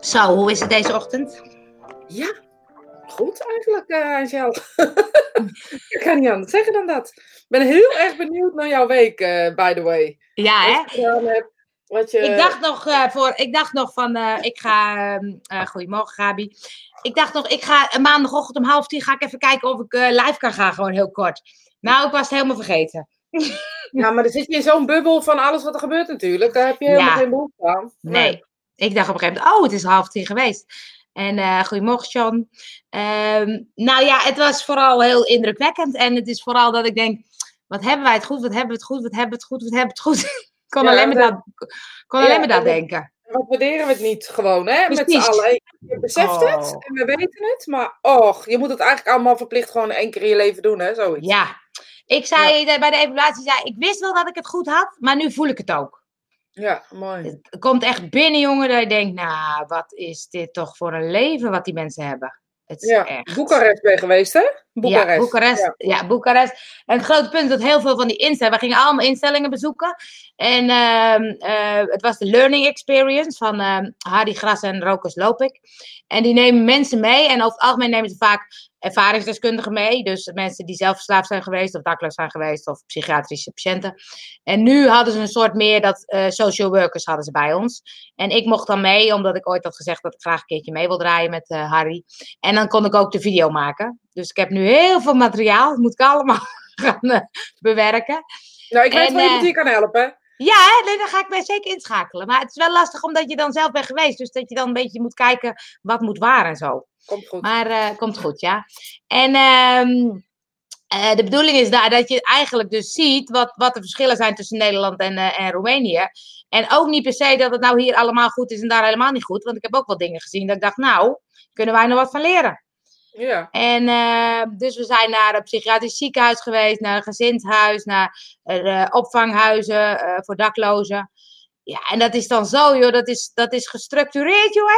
Zo, hoe is het deze ochtend? Ja, goed eigenlijk, uh, Angel. ik kan niet anders zeggen dan dat. Ik ben heel erg benieuwd naar jouw week, uh, by the way. Ja, hè? Wat je... Ik dacht nog, uh, voor, ik dacht nog van, ik ga, goedemorgen Gabi. Ik dacht nog, ik ga maandagochtend om half tien ga ik even kijken of ik live kan gaan, gewoon heel kort. Nou, ik was het helemaal vergeten. ja, maar dan zit je in zo'n bubbel van alles wat er gebeurt natuurlijk. Daar heb je helemaal Ja. geen behoefte aan. Nee. Ik dacht op een gegeven moment, oh, het is half tien geweest. En eh goedemorgen, John. Ehm, nou ja, het was vooral heel indrukwekkend. En het is vooral dat ik denk, wat hebben wij het goed, wat hebben we het goed, wat hebben we het goed, wat hebben we het goed. Ik kon Ja, alleen maar dat- kon Ja, alleen maar dat en dat- denken. Wat waarderen we het niet gewoon, hè? Met z'n allen. Je beseft het Oh. en we weten het, maar och, je moet het eigenlijk allemaal verplicht gewoon één keer in je leven doen, hè? Zoiets. Ja, ik zei eh, bij de evaluatie, zei, ik wist wel dat ik het goed had, maar nu voel ik het ook. Ja, mooi. Het komt echt binnen, jongen, dat je denkt, nou, wat is dit toch voor een leven wat die mensen hebben. Het is Ja, echt... Boekarest ben je geweest, hè? Boekarest. Ja, Boekarest. Ja. Ja. Boekarest. En het grote punt is dat heel veel van die instellingen, we gingen allemaal instellingen bezoeken. En ehm, eh, het was de Learning Experience van ehm Hardy Gras en Rokus Lopik. En die nemen mensen mee. En over het algemeen nemen ze vaak ervaringsdeskundigen mee. Dus mensen die zelf verslaafd zijn geweest, of dakloos zijn geweest, of psychiatrische patiënten. En nu hadden ze een soort meer dat eh, social workers hadden ze bij ons. En ik mocht dan mee, omdat ik ooit had gezegd dat ik graag een keertje mee wil draaien met eh, Harry. En dan kon ik ook de video maken. Dus ik heb nu heel veel materiaal. Dat moet ik allemaal gaan eh, bewerken. Nou, ik weet En, wel iemand eh, die je kan helpen. Ja, hè, nee, daar ga ik mij zeker inschakelen. Maar het is wel lastig omdat je dan zelf bent geweest. Dus dat je dan een beetje moet kijken wat moet waar en zo. Komt goed. Maar eh, komt goed, ja. En ehm, eh, de bedoeling is daar dat je eigenlijk dus ziet wat, wat de verschillen zijn tussen Nederland en, en Roemenië. En ook niet per se dat het nou hier allemaal goed is en daar helemaal niet goed. Want ik heb ook wel dingen gezien dat ik dacht, nou, kunnen wij nog wat van leren. Ja. En eh, dus we zijn naar een psychiatrisch ziekenhuis geweest, naar een gezinshuis, naar eh, opvanghuizen eh, voor daklozen. Ja, en dat is dan zo, joh, dat is, dat is gestructureerd, joh.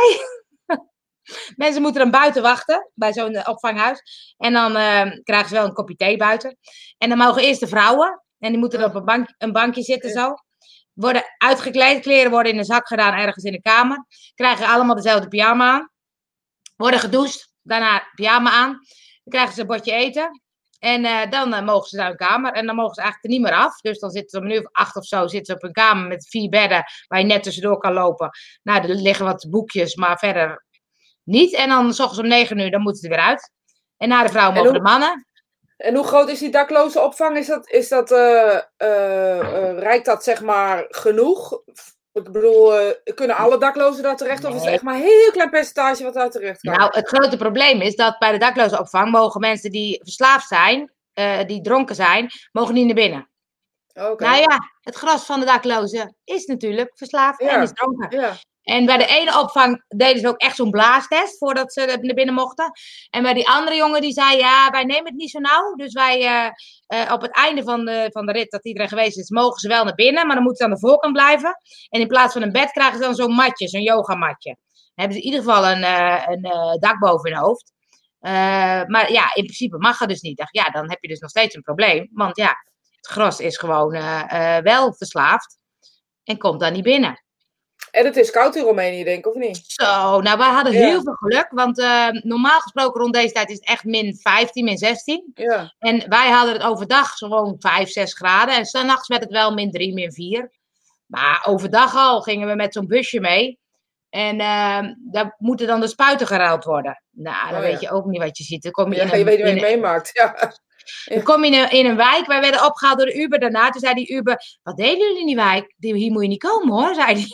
Mensen moeten dan buiten wachten bij zo'n opvanghuis. En dan krijgen ze wel een kopje thee buiten. En dan mogen eerst de vrouwen, en die moeten dan op een, bank, een bankje zitten zo. Worden uitgekleed, kleren worden in een zak gedaan ergens in de kamer. Krijgen allemaal dezelfde pyjama aan. Worden gedoucht, daarna pyjama aan. Dan krijgen ze een bordje eten. En eh, dan eh, mogen ze naar hun kamer. En dan mogen ze eigenlijk er niet meer af. Dus dan zitten ze om een uur of acht of zo zitten ze op een kamer met vier bedden. Waar je net tussendoor kan lopen. Nou, er liggen wat boekjes, maar verder niet. En dan s ochtends om negen uur, dan moeten ze er weer uit. En na de vrouw En mogen hoe- de mannen. En hoe groot is die dakloze opvang? Is dat, is dat, eh, eh, reikt dat zeg maar genoeg? Ik bedoel, eh, kunnen alle daklozen daar terecht? Of is het echt maar een heel klein percentage wat daar terecht kan? Nou, het grote probleem is dat bij de daklozenopvang mogen mensen die verslaafd zijn, eh, die dronken zijn, mogen niet naar binnen. Oké. Nou ja, het gros van de daklozen is natuurlijk verslaafd Ja. en is dronken. Ja. En bij de ene opvang deden ze ook echt zo'n blaastest voordat ze naar binnen mochten. En bij die andere jongen die zei, ja, wij nemen het niet zo nauw. Dus wij eh, eh, op het einde van de, van de rit, dat iedereen geweest is, mogen ze wel naar binnen. Maar dan moeten ze aan de voorkant blijven. En in plaats van een bed krijgen ze dan zo'n matje, zo'n yogamatje. Dan hebben ze in ieder geval een, eh, een dak boven hun hoofd. Maar ja, in principe mag dat dus niet. Dacht, ja, dan heb je dus nog steeds een probleem. Want ja, het gros is gewoon wel verslaafd. En komt dan niet binnen. En het is koud in Roemenië, denk ik, of niet? Zo, nou wij hadden Ja. heel veel geluk, want eh, normaal gesproken rond deze tijd is het echt min 15, min 16. Ja. En wij hadden het overdag gewoon 5, 6 graden en s'nachts werd het wel min 3, min 4. Maar overdag al gingen we met zo'n busje mee. En eh, daar moeten dan de spuiten geruild worden. Nou, dan Oh, weet je ook niet wat je ziet. Dan kom je, Ja, in een, je weet wat je meemaakt. Ja. dan kom je in een, in een wijk. Wij werden opgehaald door de Uber daarna. Toen zei die Uber, wat deden jullie in die wijk? Die- Hier moet je niet komen hoor, zei hij.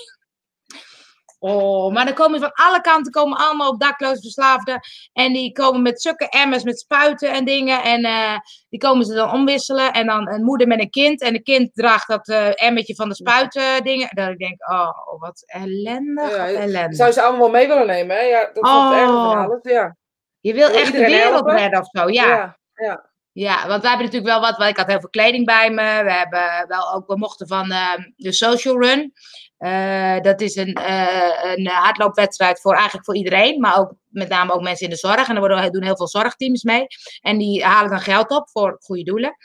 Oh, maar dan komen van alle kanten komen allemaal op dakloze verslaafden. En die komen met zulke emmers met spuiten en dingen. En eh, die komen ze dan omwisselen. En dan een moeder met een kind. En de kind draagt dat eh emmertje van de spuiten dingen. Dat ik denk, oh, wat ellendig, Ja, ellendig. Zou je ze allemaal mee willen nemen, hè? Ja, dat Oh. het van alles. Ja. Je wil echt de wereld redden of zo, ja. Ja. ja. Ja, want wij hebben natuurlijk wel wat. want Ik had heel veel kleding bij me. We hebben wel ook, we mochten van ehm, de Social Run. Eh, dat is een, eh, een hardloopwedstrijd voor eigenlijk voor iedereen, maar ook met name ook mensen in de zorg. En er worden, doen heel veel zorgteams mee. En die halen dan geld op voor goede doelen.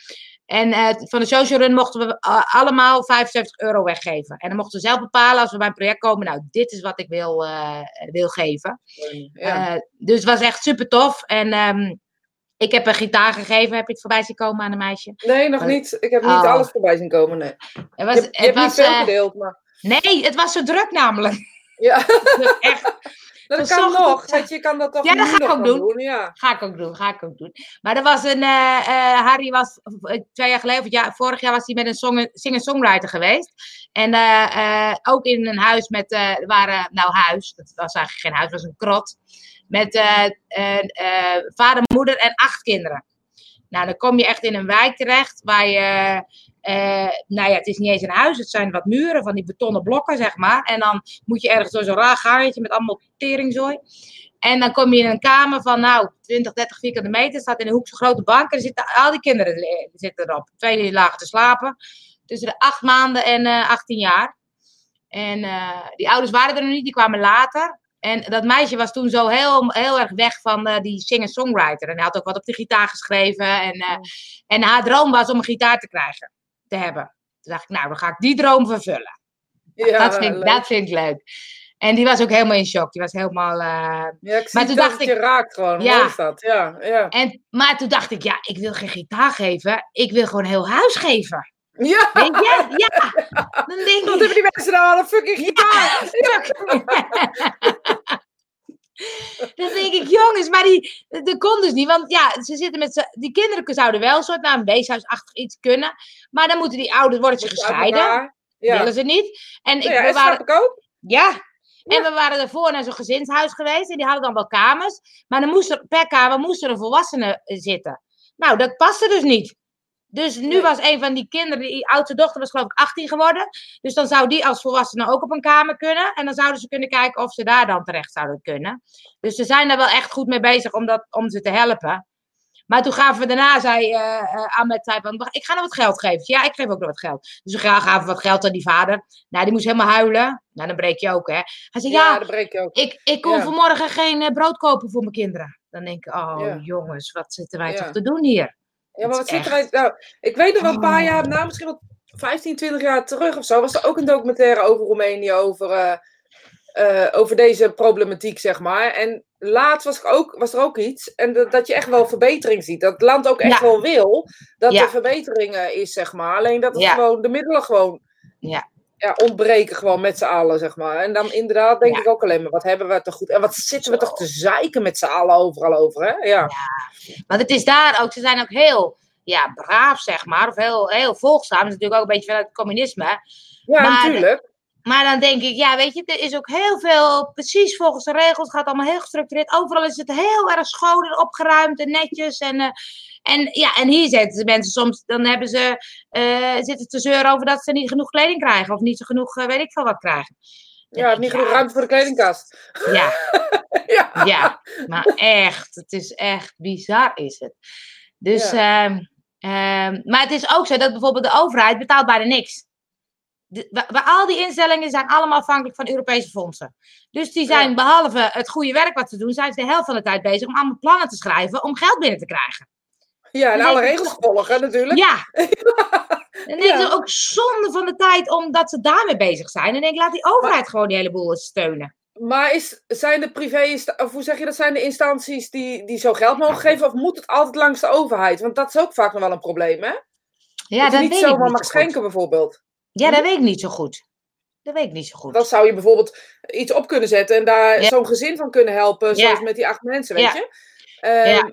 En eh, van de social run mochten we allemaal 75 euro weggeven. En dan mochten we zelf bepalen als we bij een project komen. Nou, dit is wat ik wil, wil geven. Ja. Dus het was echt super tof. En ehm, ik heb een gitaar gegeven. Heb je het voorbij zien komen aan een meisje? Nee, nog Maar- niet. Ik heb niet Oh. alles voorbij zien komen. Nee. Het Je was, je het hebt niet was, veel gedeeld, maar. Nee, het was zo druk namelijk. Ja, echt, dat kan nog. Weet je, kan dat toch Ja, dat ga ik ook doen. Ja. Ga ik ook doen, ga ik ook doen. Maar er was een, eh, eh, Harry was eh, twee jaar geleden, of jaar, vorig jaar was hij met een song- singer-songwriter geweest. En ook in een huis met, er waren, nou huis, dat was eigenlijk geen huis, het was een krot. Met vader, moeder en acht kinderen. Nou, dan kom je echt in een wijk terecht waar je, eh, nou ja, het is niet eens een huis, het zijn wat muren van die betonnen blokken, zeg maar. En dan moet je ergens zo'n raar gangetje met allemaal teringzooi. En dan kom je in een kamer van, nou, 20, 30 vierkante meter. staat in de hoek zo'n grote bank. En er zitten al die kinderen li- zitten erop. Twee lagen te slapen. Tussen de acht maanden en eh 18 jaar. En eh, die ouders waren er nog niet, die kwamen later. En dat meisje was toen zo heel, heel erg weg van eh, die singer-songwriter. En hij had ook wat op de gitaar geschreven. En, eh, en haar droom was om een gitaar te krijgen, te hebben. Toen dacht ik, nou, dan ga ik die droom vervullen. Ja, dat, vind, ik- leuk. dat vind ik leuk. En die was ook helemaal in shock. Die was helemaal... eh, Ja, ik zie Maar toen dat dacht ik- raakt gewoon. Ja. Is dat. Ja, ja. En, maar toen dacht ik, ja, ik wil geen gitaar geven. Ik wil gewoon heel huis geven. Ja, Weet je? Ja. Dan denk wat ik, hebben die mensen nou aan een fucking gitaar? dan denk ik, jongens, maar die, dat kon dus niet. Want ja, ze zitten met die kinderen zouden wel een soort naar een weeshuisachtig iets kunnen. Maar dan moeten die ouders, worden ze gescheiden. Ja, Willen ze niet. En ik, ja, we waren, snap ik ook. Ja. Ja. En we waren daarvoor naar zo'n gezinshuis geweest. En die hadden dan wel kamers. Maar dan moest er, per kamer moest er een volwassene zitten. Nou, dat paste dus niet. Dus nu Nee. was een van die kinderen, die oudste dochter was geloof ik 18 geworden. Dus dan zou die als volwassene ook op een kamer kunnen. En dan zouden ze kunnen kijken of ze daar dan terecht zouden kunnen. Dus ze zijn er wel echt goed mee bezig om, dat, om ze te helpen. Maar toen gaven we daarna, zei uh, uh, Ahmed, zei van, ik ga nog wat geld geven. Ja, ik geef ook nog wat geld. Dus we gaven wat geld aan die vader. Nou, die moest helemaal huilen. Nou, dan breek je ook, hè. Hij zei, ja, Ja, dat breek je ook. ik, ik kon Ja. vanmorgen geen eh, brood kopen voor mijn kinderen. Dan denk ik, oh Ja. jongens, wat zitten wij toch te doen hier? Ja, maar wat zitten wij... Nou, ik weet nog wel een paar Oh. jaar, nou misschien wel 15, 20 jaar terug of zo, was er ook een documentaire over Roemenië, over, eh, eh, over deze problematiek, zeg maar. En laatst was, ik ook, was er ook iets, en dat, dat je echt wel verbetering ziet. Dat het land ook echt Ja. wel wil dat Ja. er verbetering eh, is, zeg maar. Alleen dat het Ja. gewoon, de middelen gewoon Ja. Ja, ontbreken gewoon met z'n allen, zeg maar. En dan inderdaad denk Ja. ik ook alleen maar, wat hebben we te goed... En wat zitten we toch te zeiken met z'n allen overal over, hè? Ja. Want het is daar ook, ze zijn ook heel ja, braaf, zeg maar. Of heel, heel volgzaam. Dat is natuurlijk ook een beetje vanuit het communisme. Ja, Maar- natuurlijk. Maar dan denk ik, ja, weet je, er is ook heel veel, precies volgens de regels, het gaat allemaal heel gestructureerd. Overal is het heel erg schoon en opgeruimd en netjes. En, eh, en, ja, en hier zitten ze mensen soms, dan hebben ze, eh, zitten te zeuren over dat ze niet genoeg kleding krijgen. Of niet zo genoeg, eh, weet ik veel wat krijgen. Ja, niet genoeg ruimte voor de kledingkast. Ja, Ja. ja, maar echt, het is echt bizar is het. Dus, ehm, ehm, maar het is ook zo dat bijvoorbeeld de overheid betaalt bijna niks. De, al die instellingen zijn allemaal afhankelijk van Europese fondsen. Dus die zijn behalve het goede werk wat ze doen, zijn ze de helft van de tijd bezig om allemaal plannen te schrijven om geld binnen te krijgen. Ja, en alle regels volgen natuurlijk. Ja. Dan denk Ja. ook zonde van de tijd omdat ze daarmee bezig zijn. En denk laat die overheid gewoon die hele boel steunen. Maar is, zijn de privé, of hoe zeg je dat, zijn de instanties die, die zo geld mogen geven? Of moet het altijd langs de overheid? Want dat is ook vaak nog wel een probleem, hè? Ja, dat dat je niet weet ik zomaar niet mag zo goed. schenken, bijvoorbeeld. Ja, dat weet ik niet zo goed. Dat weet ik niet zo goed. Dan zou je bijvoorbeeld iets op kunnen zetten en daar Ja. zo'n gezin van kunnen helpen, Ja. zoals met die acht mensen, weet je? Ehm, Ja.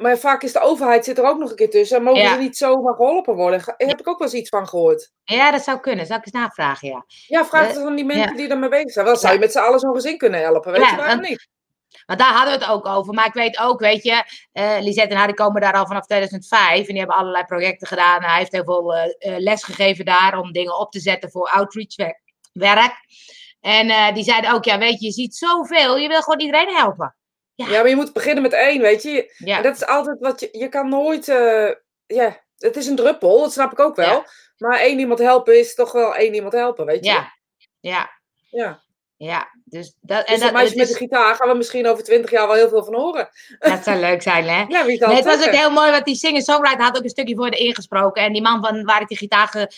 Maar vaak is de overheid zit er ook nog een keer tussen en mogen Ja. ze niet zomaar geholpen worden. Daar heb ik ook wel eens iets van gehoord. Ja, dat zou kunnen. Zou ik eens navragen, ja. Ja, vraag Eh, het aan die mensen ja. die ermee bezig zijn. Dan zou je met z'n allen zo'n gezin kunnen helpen, weet je waarom niet? Want daar hadden we het ook over. Maar ik weet ook, weet je, eh Lisette en Harry komen daar al vanaf 2005. En die hebben allerlei projecten gedaan. Hij heeft heel veel eh, les gegeven daar om dingen op te zetten voor outreach werk. En die zeiden ook, ja, weet je, je ziet zoveel. Je wil gewoon iedereen helpen. Ja, maar je moet beginnen met één, weet je. Ja, En dat is altijd wat je... Je kan nooit... eh, ja, het is een druppel, dat snap ik ook wel. Ja. Maar één iemand helpen is toch wel één iemand helpen, weet je. ja, ja. Ja. Ja, dus dat, en dus dat, meisje met de gitaar gaan we misschien over twintig jaar wel heel veel van horen. Dat zou leuk zijn, hè? Ja, wie nee, het was ook heel mooi, want die singer-songwriter had ook een stukje voor de ingesproken. En die man van waar ik die gitaar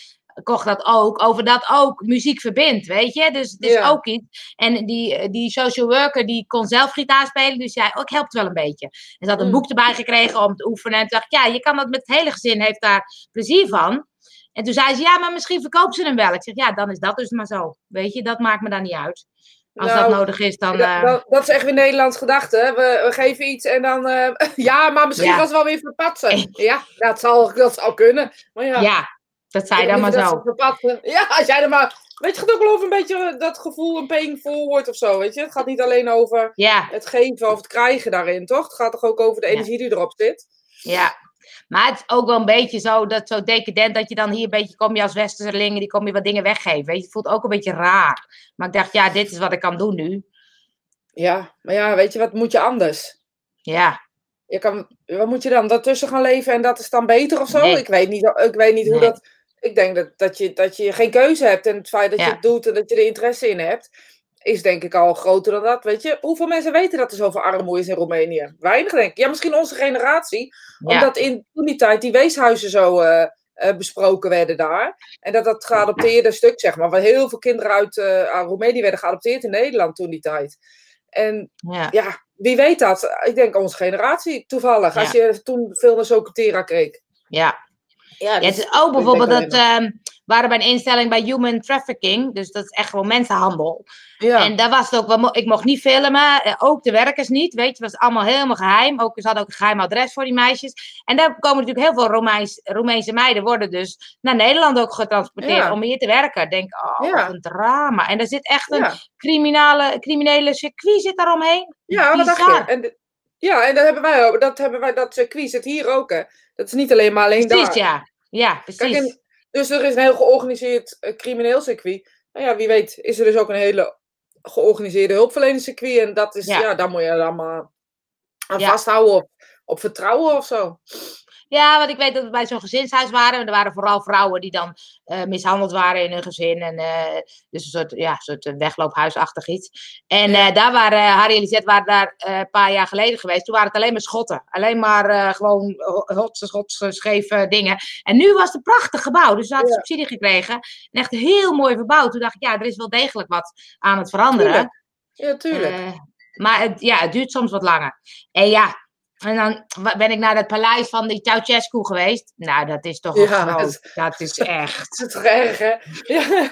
kocht dat ook, over dat ook muziek verbindt, weet je? Dus het is ook iets. En die, die social worker, die kon zelf gitaar spelen, dus ja, ook helpt wel een beetje. En ze had een mm. boek erbij gekregen om te oefenen. En toen dacht ik, ja, je kan dat met het hele gezin, heeft daar plezier van. En toen zei ze, ja, maar misschien verkoopt ze hem wel. Ik zeg, ja, dan is dat dus maar zo. Weet je, dat maakt me dan niet uit. Als dat nou, nodig is, dan... Uh... Dat, dat, is echt weer Nederlands gedachte. We, we, geven iets en dan... Uh, ja, maar misschien was het wel weer verpatsen. Ja, dat zal, dat zal kunnen. Maar ja, ja dat zei dan maar zo. Ja, als jij er maar... Weet je, het gaat ook wel over een beetje dat gevoel, een paying forward of zo, weet je? Het gaat niet alleen over ja. het geven of het krijgen daarin, toch? Het gaat toch ook over de energie die erop zit? Ja, maar het is ook wel een beetje zo, dat zo decadent, dat je dan hier een beetje, kom je als westerserlingen, die kom je wat dingen weggeven. Weet je, het voelt ook een beetje raar. Maar ik dacht, ja, dit is wat ik kan doen nu. Ja, maar ja, weet je, wat moet je anders? Ja. Je kan, wat moet je dan daartussen gaan leven en dat is dan beter of zo? Ik weet niet, ik weet niet hoe dat... Ik denk dat, dat, je, dat je geen keuze hebt en het feit dat je het doet en dat je er interesse in hebt is denk ik al groter dan dat. Weet je, hoeveel mensen weten dat er zoveel armoede is in Roemenië? Weinig, denk ik. Ja, misschien onze generatie. Omdat in toen die tijd die weeshuizen zo uh, besproken werden daar. En dat dat geadopteerde stuk, zeg maar. Waar heel veel kinderen uit uh, Roemenië werden geadopteerd in Nederland toen die tijd. En ja. ja. wie weet dat? Ik denk onze generatie toevallig. Als je toen veel naar Socatera keek. Ja, ja, het is ook bijvoorbeeld dat uh, waren bij een instelling bij human trafficking, dus dat is echt gewoon mensenhandel. Ja. En daar was het ook wel, ik mocht niet filmen, eh, ook de werkers niet, weet je, het was allemaal helemaal geheim. Ook, ze hadden ook een geheim adres voor die meisjes. En daar komen natuurlijk heel veel Romeins, Romeinse meiden, worden dus naar Nederland ook getransporteerd om hier te werken. Denk, oh, wat een drama. En er zit echt een criminele, criminele circuit zit daaromheen. Ja, wat dacht je? En ja, en dat hebben wij ook. Dat, hebben wij, dat circuit zit hier ook. Hè. Dat is niet alleen maar alleen precies, daar. Ja, ja precies. dus er is een heel georganiseerd uh, crimineel circuit. Nou ja, wie weet is er dus ook een hele georganiseerde hulpverleningscircuit. En dat is, ja, daar moet je dan maar aan vasthouden op, op vertrouwen of zo. Ja, want ik weet dat we bij zo'n gezinshuis waren. Er waren vooral vrouwen die dan uh, mishandeld waren in hun gezin. En, uh, dus een soort, ja, soort wegloophuisachtig iets. En daar waren, Harry en Lisette waren daar een paar jaar geleden geweest. Toen waren het alleen maar schotten. Alleen maar gewoon hotse, hotse, scheve dingen. En nu was het een prachtig gebouw. Dus ze hadden subsidie gekregen. En echt heel mooi verbouwd. Toen dacht ik, ja, er is wel degelijk wat aan het veranderen. Ja, tuurlijk. maar het, ja, het duurt soms wat langer. En ja, en dan ben ik naar het paleis van die Ceausescu geweest. Nou, dat is toch ja, groot. Dat, is echt. Dat is toch erg, hè? Ja.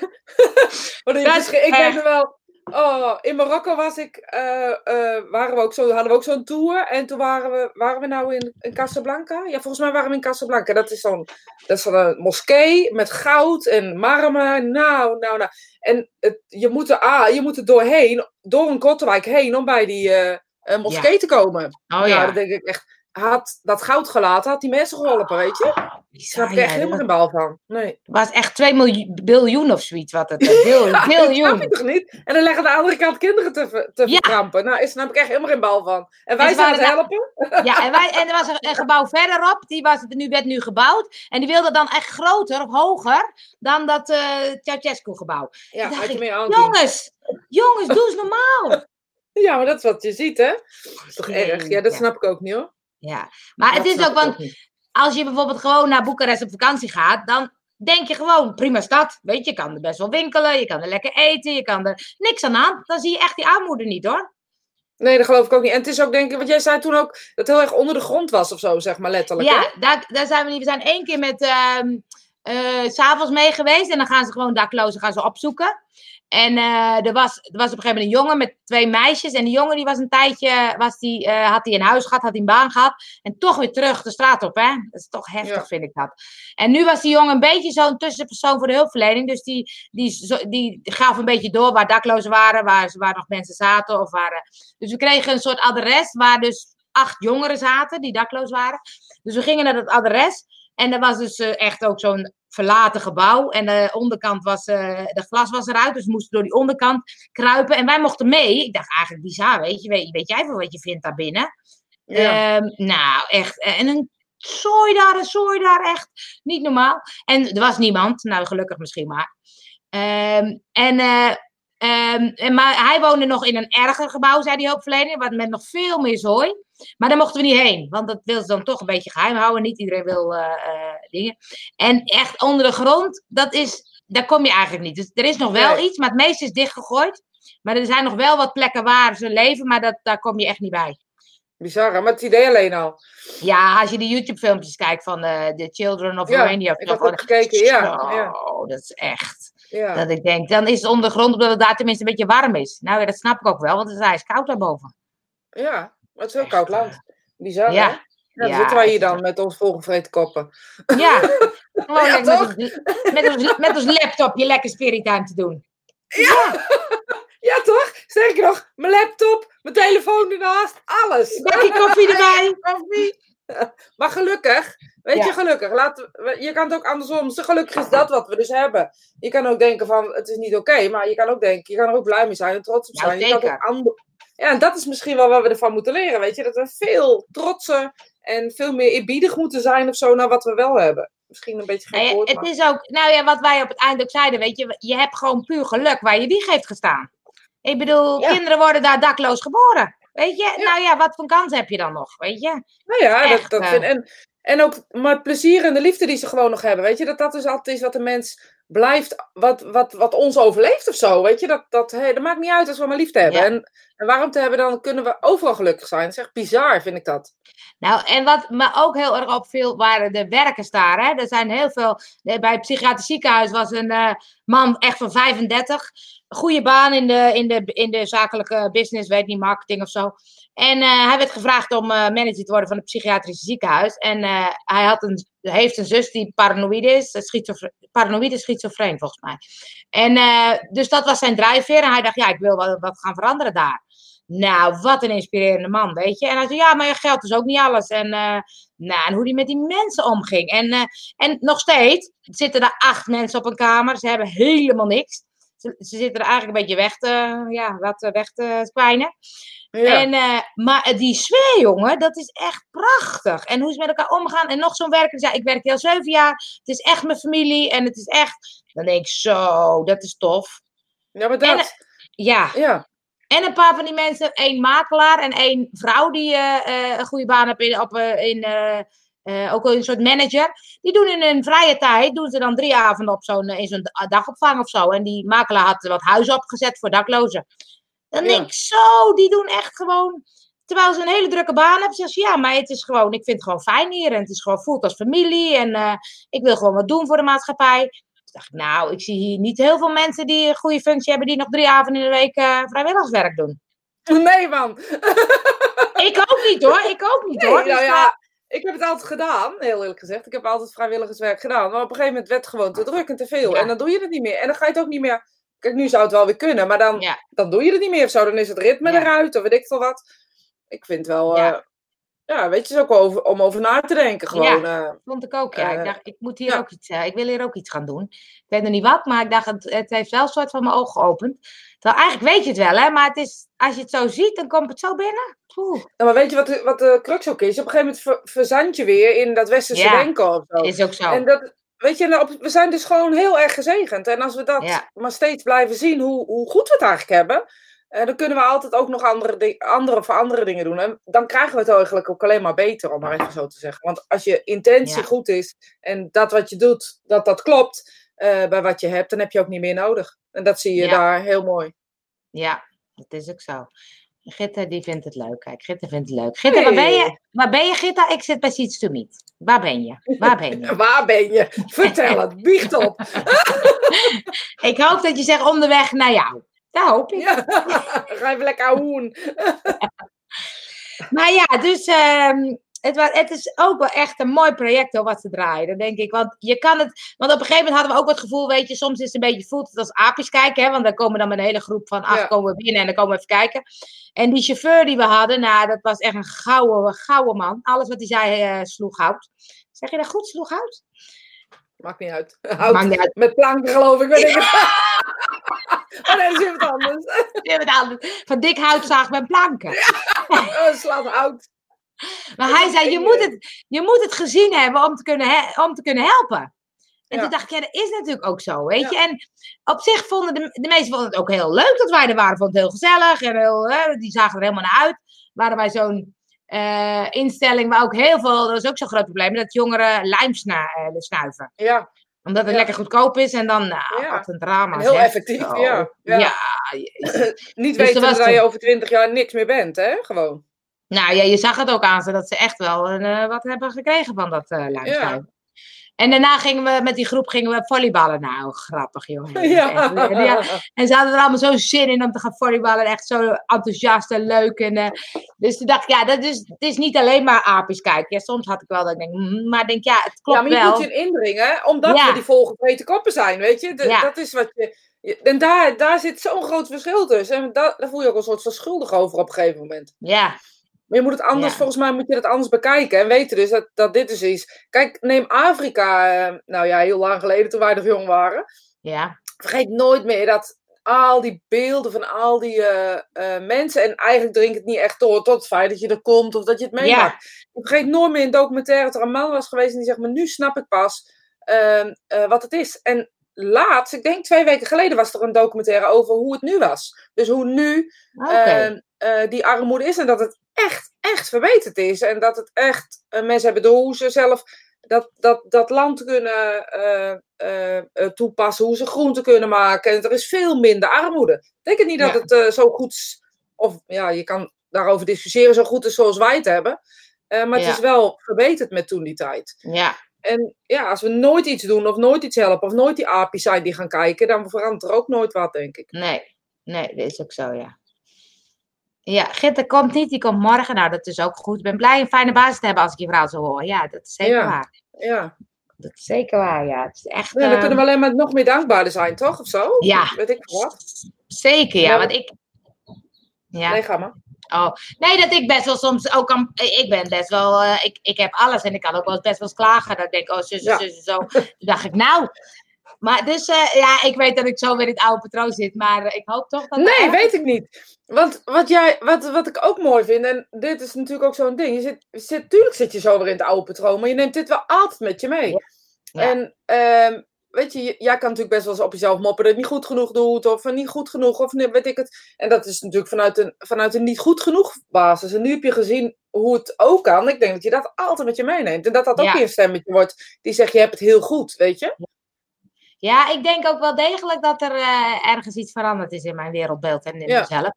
ik weet wel. Oh, in Marokko was ik, uh, uh, waren we ook zo, hadden we ook zo'n tour. En toen waren we, waren we nou in, in Casablanca? Ja, volgens mij waren we in Casablanca. Dat is zo'n een moskee met goud en marmer. Nou, nou, nou. En het, je, moet er, ah, je moet er doorheen, door een Kotterwijk heen, om bij die... Uh, een moskee te komen. Oh, ja. dan denk ik echt, had dat goud gelaten, had die mensen geholpen, weet je? Oh, Daar heb ik echt helemaal geen bal van. Nee. Het was echt 2 biljoen of zoiets wat het ja. Dat toch niet? En dan leggen de andere kant kinderen te, te verkrampen. Nou, is, daar heb ik echt helemaal geen bal van. En wij zijn het helpen. Ja, en, wij, en er was een, gebouw verderop, die was, nu werd nu gebouwd. En die wilde dan echt groter of hoger dan dat uh, Ceausescu gebouw. Ja, had je meer aan. Jongens, jongens, doe eens normaal. Ja, maar dat is wat je ziet, hè? Dat is toch erg? Ja, dat snap ik ook niet, hoor. Ja, maar het is ook, want als je bijvoorbeeld gewoon naar Boekarest op vakantie gaat, dan denk je gewoon, prima stad. Weet je, je kan er best wel winkelen, je kan er lekker eten, je kan er niks aan aan. Dan zie je echt die armoede niet, hoor. Nee, dat geloof ik ook niet. En het is ook, denk ik, wat jij zei toen ook, dat het heel erg onder de grond was of zo, zeg maar letterlijk. Ja, daar, daar zijn we niet. We zijn één keer met, uh, uh, s'avonds mee geweest en dan gaan ze gewoon daklozen gaan ze opzoeken. En uh, er, was, er was op een gegeven moment een jongen met twee meisjes. En die jongen die was een tijdje, was die, uh, had hij een huis gehad, had hij een baan gehad. En toch weer terug de straat op, hè. Dat is toch heftig, vind ik dat. En nu was die jongen een beetje zo'n tussenpersoon voor de hulpverlening. Dus die, die, die, gaf een beetje door waar daklozen waren, waar, waar nog mensen zaten. Of waar, dus we kregen een soort adres waar dus acht jongeren zaten die dakloos waren. Dus we gingen naar dat adres. En er was dus echt ook zo'n verlaten gebouw. En de onderkant was, uh, de glas was eruit, dus we moesten door die onderkant kruipen. En wij mochten mee. Ik dacht eigenlijk bizar, weet je, weet, weet jij veel wat je vindt daar binnen? Ja. Um, nou, echt. En een zooi daar, een zooi daar, echt niet normaal. En er was niemand, nou gelukkig misschien maar. Um, en uh, Ehm, en maar hij woonde nog in een erger gebouw, zei die hulpverlener, wat met nog veel meer zooi. Maar daar mochten we niet heen, want dat wil ze dan toch een beetje geheim houden. Niet iedereen wil eh, eh, dingen. En echt onder de grond, dat is, daar kom je eigenlijk niet. Dus er is nog wel Nee. iets, maar het meeste is dichtgegooid. Maar er zijn nog wel wat plekken waar ze leven, maar dat, daar kom je echt niet bij. Bizar, maar het idee alleen al. Ja, als je de YouTube-filmpjes kijkt van eh The Children of Ja, Romania. of ik had ook gekeken, ja, Zo, ja. dat is echt. Ja. Dat ik denk, dan is het ondergrond omdat het daar tenminste een beetje warm is. Nou ja, dat snap ik ook wel, want het is ijskoud daarboven. ja, maar het is heel Echt, koud land. Bizar, ja. hè? Ja, dan Ja, zitten wij hier dan met ons volgevreten koppen. Ja, gewoon Ja, met, ons, met, ons, met ons laptopje lekker spiritime te doen. Ja, toch? Sterker nog, mijn laptop, mijn telefoon ernaast, alles. Bakje koffie erbij. Koffie. Maar gelukkig, weet Ja. je, gelukkig. Laten we, je kan het ook andersom. Gelukkig is dat wat we dus hebben. Je kan ook denken van, het is niet oké. maar je kan ook denken, je kan er ook blij mee zijn en trots op Nou, zijn. Je kan zeker. ook ander- Ja, en dat is misschien wel wat we ervan moeten leren, weet je. Dat we veel trotser en veel meer eerbiedig moeten zijn of zo naar wat we wel hebben. Misschien een beetje Nou geen ja, woord, het is ook, nou ja, wat wij op het eind ook zeiden, weet je, je hebt gewoon puur geluk waar je wieg heeft gestaan. Ik bedoel, Ja. kinderen worden daar dakloos geboren. Weet je, Ja. nou ja, wat voor kans heb je dan nog, weet je? Nou ja, dat, Echt, dat eh. vind, en, en ook maar het plezier en de liefde die ze gewoon nog hebben. Weet je, dat dat is altijd is wat de mens blijft, wat, wat, wat ons overleeft of zo. Weet je, dat, dat, hey, dat maakt niet uit als we maar liefde hebben. Ja. En, en waarom te hebben, dan kunnen we overal gelukkig zijn. Dat is echt bizar, vind ik dat. Nou, en wat me ook heel erg opviel, waren de werkers daar. Hè? Er zijn heel veel. eh, Bij het psychiatrisch ziekenhuis was een eh, man echt van 35. Goede baan in de, in, de, in de zakelijke business, weet niet, marketing of zo. En eh, hij werd gevraagd om manager te worden van het psychiatrische ziekenhuis. En hij had een, heeft een zus die paranoïde is. schizofre- Paranoïde schizofreen, volgens mij. En dus dat was zijn drijfveer. En hij dacht, ja, ik wil wat, wat gaan veranderen daar. Nou, wat een inspirerende man, weet je. En hij zei, ja, maar je geld is ook niet alles. En, eh, nou, en hoe die met die mensen omging. En, eh, en nog steeds zitten er acht mensen op een kamer. Ze hebben helemaal niks. Ze, ze zitten er eigenlijk een beetje weg te, ja, wat eh, weg te kwijnen. Ja. En, maar die sfeer, jongen, dat is echt prachtig. En hoe ze met elkaar omgaan. En nog zo'n werker die zei, ik werk hier al zeven jaar. Het is echt mijn familie. En het is echt... Dan denk ik, zo, dat is tof. ja, maar en- dat. Ja, Ja. En een paar van die mensen, één makelaar en één vrouw die eh, eh, een goede baan heeft in, op, eh, in ook een soort manager. Die doen in hun vrije tijd, doen ze dan drie avonden op zo'n, in zo'n da- dagopvang of zo. En die makelaar had wat huizen opgezet voor daklozen. Dan Ja. denk ik, zo, die doen echt gewoon... Terwijl ze een hele drukke baan hebben, zeggen ze, ja, maar het is gewoon, ik vind het gewoon fijn hier. En het is gewoon voelt als familie. En ik wil gewoon wat doen voor de maatschappij. Dacht ik, nou, ik zie hier niet heel veel mensen die een goede functie hebben, die nog drie avonden in de week eh, vrijwilligerswerk doen. Nee, man. Ik ook niet hoor, ik ook niet Nee, hoor. nou Dus, eh, ja, ik heb het altijd gedaan, heel eerlijk gezegd. Ik heb altijd vrijwilligerswerk gedaan. Maar op een gegeven moment werd het gewoon te druk en te veel. Ja. En dan doe je het niet meer. En dan ga je het ook niet meer... Kijk, nu zou het wel weer kunnen, maar dan, ja, dan doe je het niet meer of zo. Dan is het ritme Ja. eruit of weet ik veel wat. Ik vind wel... Ja. Ja, ja weet je, is ook over, om over na te denken gewoon. eh. vond ik ook. Ja. ik Eh, dacht, ik moet hier ja. ook iets, eh, ik wil hier ook iets gaan doen. Ik weet nog niet wat, maar ik dacht, het, het heeft wel een soort van mijn ogen geopend. Terwijl eigenlijk weet je het wel, hè, maar het is, als je het zo ziet, dan komt het zo binnen. Nou, maar weet je wat de, wat de crux ook is? Op een gegeven moment ver, verzand je weer in dat westerse Ja. denken of zo. is ook zo. En dat, weet je, nou, we zijn dus gewoon heel erg gezegend. En als we dat Ja. maar steeds blijven zien, hoe, hoe goed we het eigenlijk hebben, eh, dan kunnen we altijd ook nog andere, andere of andere dingen doen. En dan krijgen we het eigenlijk ook alleen maar beter, om maar even zo te zeggen. Want als je intentie Ja. goed is en dat wat je doet, dat dat klopt eh, bij wat je hebt, dan heb je ook niet meer nodig. En dat zie je Ja. daar heel mooi. Ja, dat is ook zo. Gitta, die vindt het leuk. Kijk, Gitta vindt het leuk. Gitta, waar ben je? Waar ben je, Gitta? Ik zit bij Seeds to Meet. Waar ben je? Waar ben je? Waar ben je? Vertel het, biecht op. Ik hoop dat je zegt onderweg naar jou. Dat hoop ik. Ja. Ga even lekker hoen. Maar ja, dus ehm, het, wa- het is ook wel echt een mooi project hoor, wat ze draaien. Dat denk ik. Want je kan het. Want op een gegeven moment hadden we ook het gevoel, weet je, soms is het een beetje voelt het als aapjes kijken. Hè, want dan komen dan met een hele groep van acht Ja. komen we binnen en dan komen we even kijken. En die chauffeur die we hadden, nou, dat was echt een gouden, gouden man. Alles wat hij zei eh, sloeg hout. Zeg je dat goed, sloeg hout? Maakt niet uit. Hout. Maakt niet uit. Met planken geloof ik. Weet ik. oh nee, dat is wat anders. Ja, andere- Van dik hout zaag met planken. Oh, slaat hout. Maar Dat hij zei, je moet, het, je moet het gezien hebben om te kunnen, he- om te kunnen helpen. En Ja. toen dacht ik, ja, dat is natuurlijk ook zo, weet je. En op zich vonden de, de meesten vonden het ook heel leuk dat wij er waren. Vonden het heel gezellig. En heel, hè, die zagen er helemaal naar uit. Waren wij zo'n eh, instelling waar ook heel veel, dat is ook zo'n groot probleem, dat jongeren lijm sna- eh, snuiven. Ja, Omdat het Ja. lekker goedkoop is en dan, nou, Ja. wat een drama. en heel zeg. effectief, ja. Ja, Niet Dus weten dat je over twintig jaar niks meer bent, hè? Gewoon. nou ja, je zag het ook aan ze dat ze echt wel eh, wat hebben gekregen van dat eh lijmschuiven. En daarna gingen we met die groep gingen we volleyballen. Nou, grappig joh. Ja. Ja. En ze hadden er allemaal zo zin in om te gaan volleyballen. Echt zo enthousiast en leuk. En, eh, dus toen dacht ik, ja, dat is, het is niet alleen maar apisch kijken. Ja, soms had ik wel dat ik denk, mm, maar denk, ja, het klopt Ja, maar je wel. moet je indringen, omdat Ja. we die volgevreten koppen zijn, weet je. De- Ja. Dat is wat je... je- En daar, daar zit zo'n groot verschil tussen. En daar, daar voel je ook een soort van schuldig over op een gegeven moment. Ja, Maar je moet het anders, Ja. volgens mij moet je dat anders bekijken. En weten dus dat, dat dit dus is. Kijk, neem Afrika, eh, nou ja, heel lang geleden toen wij nog jong waren. ja, Vergeet nooit meer dat al die beelden van al die eh, eh, mensen. En eigenlijk drinkt het niet echt door tot het feit dat je er komt of dat je het meemaakt. Ik vergeet nooit meer in een documentaire dat er een man was geweest en die zegt: Maar nu snap ik pas ehm, eh, wat het is. En laatst, ik denk twee weken geleden, was er een documentaire over hoe het nu was. Dus hoe nu ehm, eh, die armoede is en dat het echt, echt verbeterd is. En dat het echt, eh, mensen hebben door hoe ze zelf dat, dat, dat land kunnen eh, eh, toepassen, hoe ze groenten kunnen maken. En er is veel minder armoede. Ik denk het niet dat het zo goed is, of ja, je kan daarover discussiëren, zo goed is zoals wij het hebben. Maar Ja. het is wel verbeterd met toen die tijd. ja, En ja, als we nooit iets doen of nooit iets helpen of nooit die api's zijn die gaan kijken, dan verandert er ook nooit wat, denk ik. nee, nee, dat is ook zo, ja. Ja, Gitte komt niet, die komt morgen. Nou, dat is ook goed. Ik ben blij een fijne basis te hebben als ik je verhaal zo hoor. Ja, dat is zeker Ja. waar. Ja. Dat is zeker waar, ja. Het is echt... Dan ehm, kunnen we alleen maar nog meer dankbaarder zijn, toch? Of zo? Ja. Weet ik wat? Zeker, ja. Ja. Want ik... Ja. Nee, ga maar. Oh, nee, dat ik best wel soms ook kan. Ik ben best wel. eh, ik, ik heb alles en ik kan ook wel best wel eens klagen. Dat ik denk, oh, zus, zus, zo. Toen dacht ik, nou. Maar dus, eh, ja, ik weet dat ik zo weer in het oude patroon zit. Maar eh, ik hoop toch dat. Nee, weet ik niet. Want wat, jij, wat, wat ik ook mooi vind, en dit is natuurlijk ook zo'n ding. Je zit, zit, tuurlijk zit je zo weer in het oude patroon, maar je neemt dit wel altijd met je mee. Ja. En ehm, weet je, jij kan natuurlijk best wel eens op jezelf moppen dat je het niet goed genoeg doet, of niet goed genoeg, of weet ik het. En dat is natuurlijk vanuit een, vanuit een niet goed genoeg basis. En nu heb je gezien hoe het ook kan. Ik denk dat je dat altijd met je meeneemt. En dat dat ook Ja. weer een stemmetje wordt die zegt, je hebt het heel goed, weet je? Ja, ik denk ook wel degelijk dat er eh, ergens iets veranderd is in mijn wereldbeeld en in Ja. mezelf.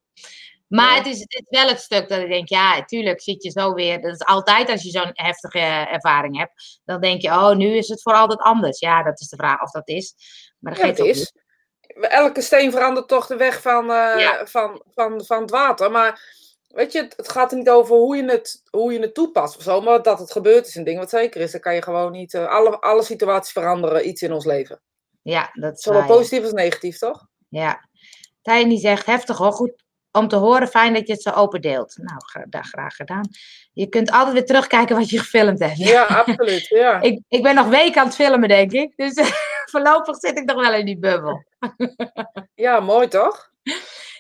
Maar het, is, het is wel het stuk dat ik denk, ja, tuurlijk zit je zo weer. Dat is altijd als je zo'n heftige ervaring hebt. Dan denk je, oh, nu is het voor altijd anders. Ja, dat is de vraag of dat is. Maar dat Ja, het is. Elke steen verandert toch de weg van, eh, Ja. van, van, van het water. Maar weet je, het, gaat er niet over hoe je, het, hoe je het toepast of zo. Maar dat het gebeurd is een ding wat zeker is. Dan kan je gewoon niet... eh, alle, alle situaties veranderen iets in ons leven. Ja, dat is Zowel positief als negatief, toch? Ja. Tijn zegt, heftig hoor, goed om te horen, fijn dat je het zo open deelt. Nou, daar graag gedaan. Je kunt altijd weer terugkijken wat je gefilmd hebt. Ja, absoluut. Ja. Ik, ik ben nog weken aan het filmen, denk ik. Dus voorlopig zit ik nog wel in die bubbel. ja, mooi toch?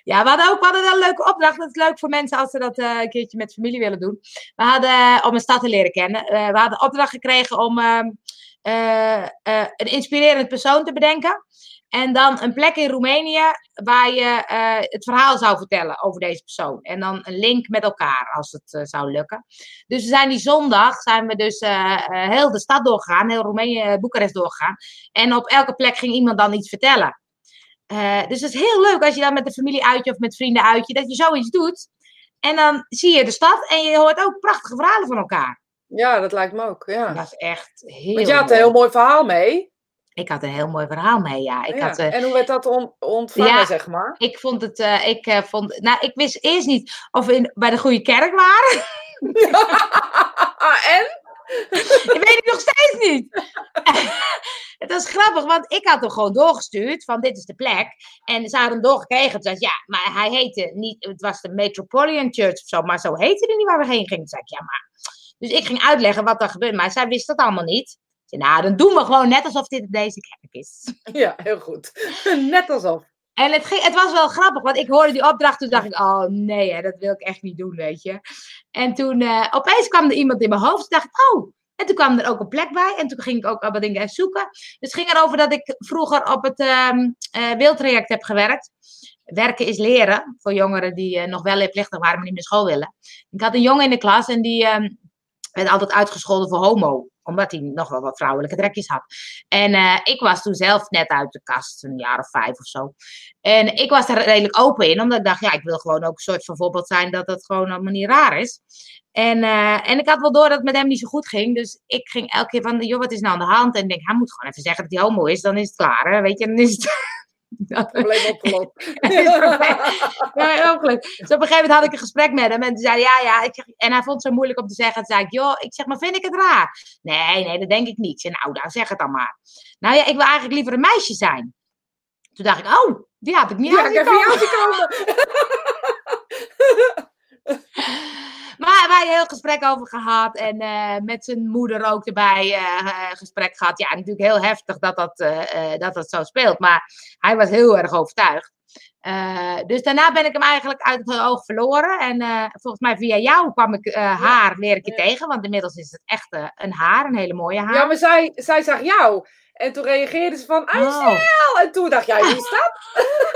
Ja, we hadden ook we hadden wel een leuke opdracht. Dat is leuk voor mensen als ze dat eh, een keertje met familie willen doen. We hadden, eh, om een stad te leren kennen, eh, we hadden opdracht gekregen om ehm, eh, eh, een inspirerend persoon te bedenken. En dan een plek in Roemenië waar je eh, het verhaal zou vertellen over deze persoon. En dan een link met elkaar, als het eh, zou lukken. Dus we zijn die zondag zijn we dus eh, eh, heel de stad doorgegaan, heel Roemenië, eh, Boekarest doorgegaan. En op elke plek ging iemand dan iets vertellen. Eh, dus het is heel leuk als je dan met de familie uitje of met vrienden uitje, dat je zoiets doet. En dan zie je de stad en je hoort ook prachtige verhalen van elkaar. Ja, dat lijkt me ook. Ja. Dat is echt heel Want je had een heel mooi verhaal mee. Ik had een heel mooi verhaal mee, ja. Ik, Ja. had, eh, En hoe werd dat on- ontvangen, Ja. zeg maar? ik vond het, eh, ik eh, vond, nou, ik wist eerst niet of we in, bij de goede kerk waren. en? Dat weet ik nog steeds niet. het was grappig, want ik had hem gewoon doorgestuurd van dit is de plek. En ze hadden hem doorgekregen. Toen zei ik, ja, maar hij heette niet, het was de Metropolitan Church of zo, maar zo heette hij niet waar we heen gingen. Toen zei ik, ja, maar. Dus ik ging uitleggen wat er gebeurde, maar zij wist dat allemaal niet. Zei, nou, dan doen we gewoon net alsof dit deze kerk is. Ja, heel goed. Net alsof. En het, ging, het was wel grappig, want ik hoorde die opdracht. Toen dacht ik, oh nee, hè, dat wil ik echt niet doen, weet je. En toen eh, opeens kwam er iemand in mijn hoofd. Toen dacht ik, oh, En toen kwam er ook een plek bij. En toen ging ik ook wat dingen zoeken. Dus het ging erover dat ik vroeger op het um, wildtraject heb gewerkt. Werken is leren. Voor jongeren die uh, nog wel leerplichtig waren, maar niet meer school willen. Ik had een jongen in de klas en die um, werd altijd uitgescholden voor homo omdat hij nog wel wat vrouwelijke trekjes had. En uh, ik was toen zelf net uit de kast, een jaar of vijf of zo. En ik was er redelijk open in, omdat ik dacht, ja, ik wil gewoon ook een soort van voorbeeld zijn dat het gewoon allemaal niet raar is. En, uh, en ik had wel door dat het met hem niet zo goed ging. Dus ik ging elke keer van, joh, wat is nou aan de hand? En ik denk, hij moet gewoon even zeggen dat hij homo is, dan is het klaar. Hè? Weet je, dan is het... Dat probleem opgelost. ja. Dus op een gegeven moment had ik een gesprek met hem. En toen zei ja, ja. Ik zeg, en hij vond het zo moeilijk om te zeggen. Toen zei ik, joh, ik zeg, maar vind ik het raar? Nee, nee, dat denk ik niet. Ik zei, nou, dan zeg het dan maar. Nou ja, ik wil eigenlijk liever een meisje zijn. Toen dacht ik, oh, die had ik niet ja, ik heb jou komen. Maar wij hebben heel gesprek over gehad. En uh, met zijn moeder ook erbij uh, gesprek gehad. Ja, natuurlijk heel heftig dat dat, uh, dat dat zo speelt. Maar hij was heel erg overtuigd. dus daarna ben ik hem eigenlijk uit het oog verloren. En volgens mij via jou kwam ik haar weer een keer tegen. Want inmiddels is het echt een haar, een hele mooie haar. Ja, maar zij, zij zag jou. En toen reageerde ze van, oh. En toen dacht jij, wie is dat?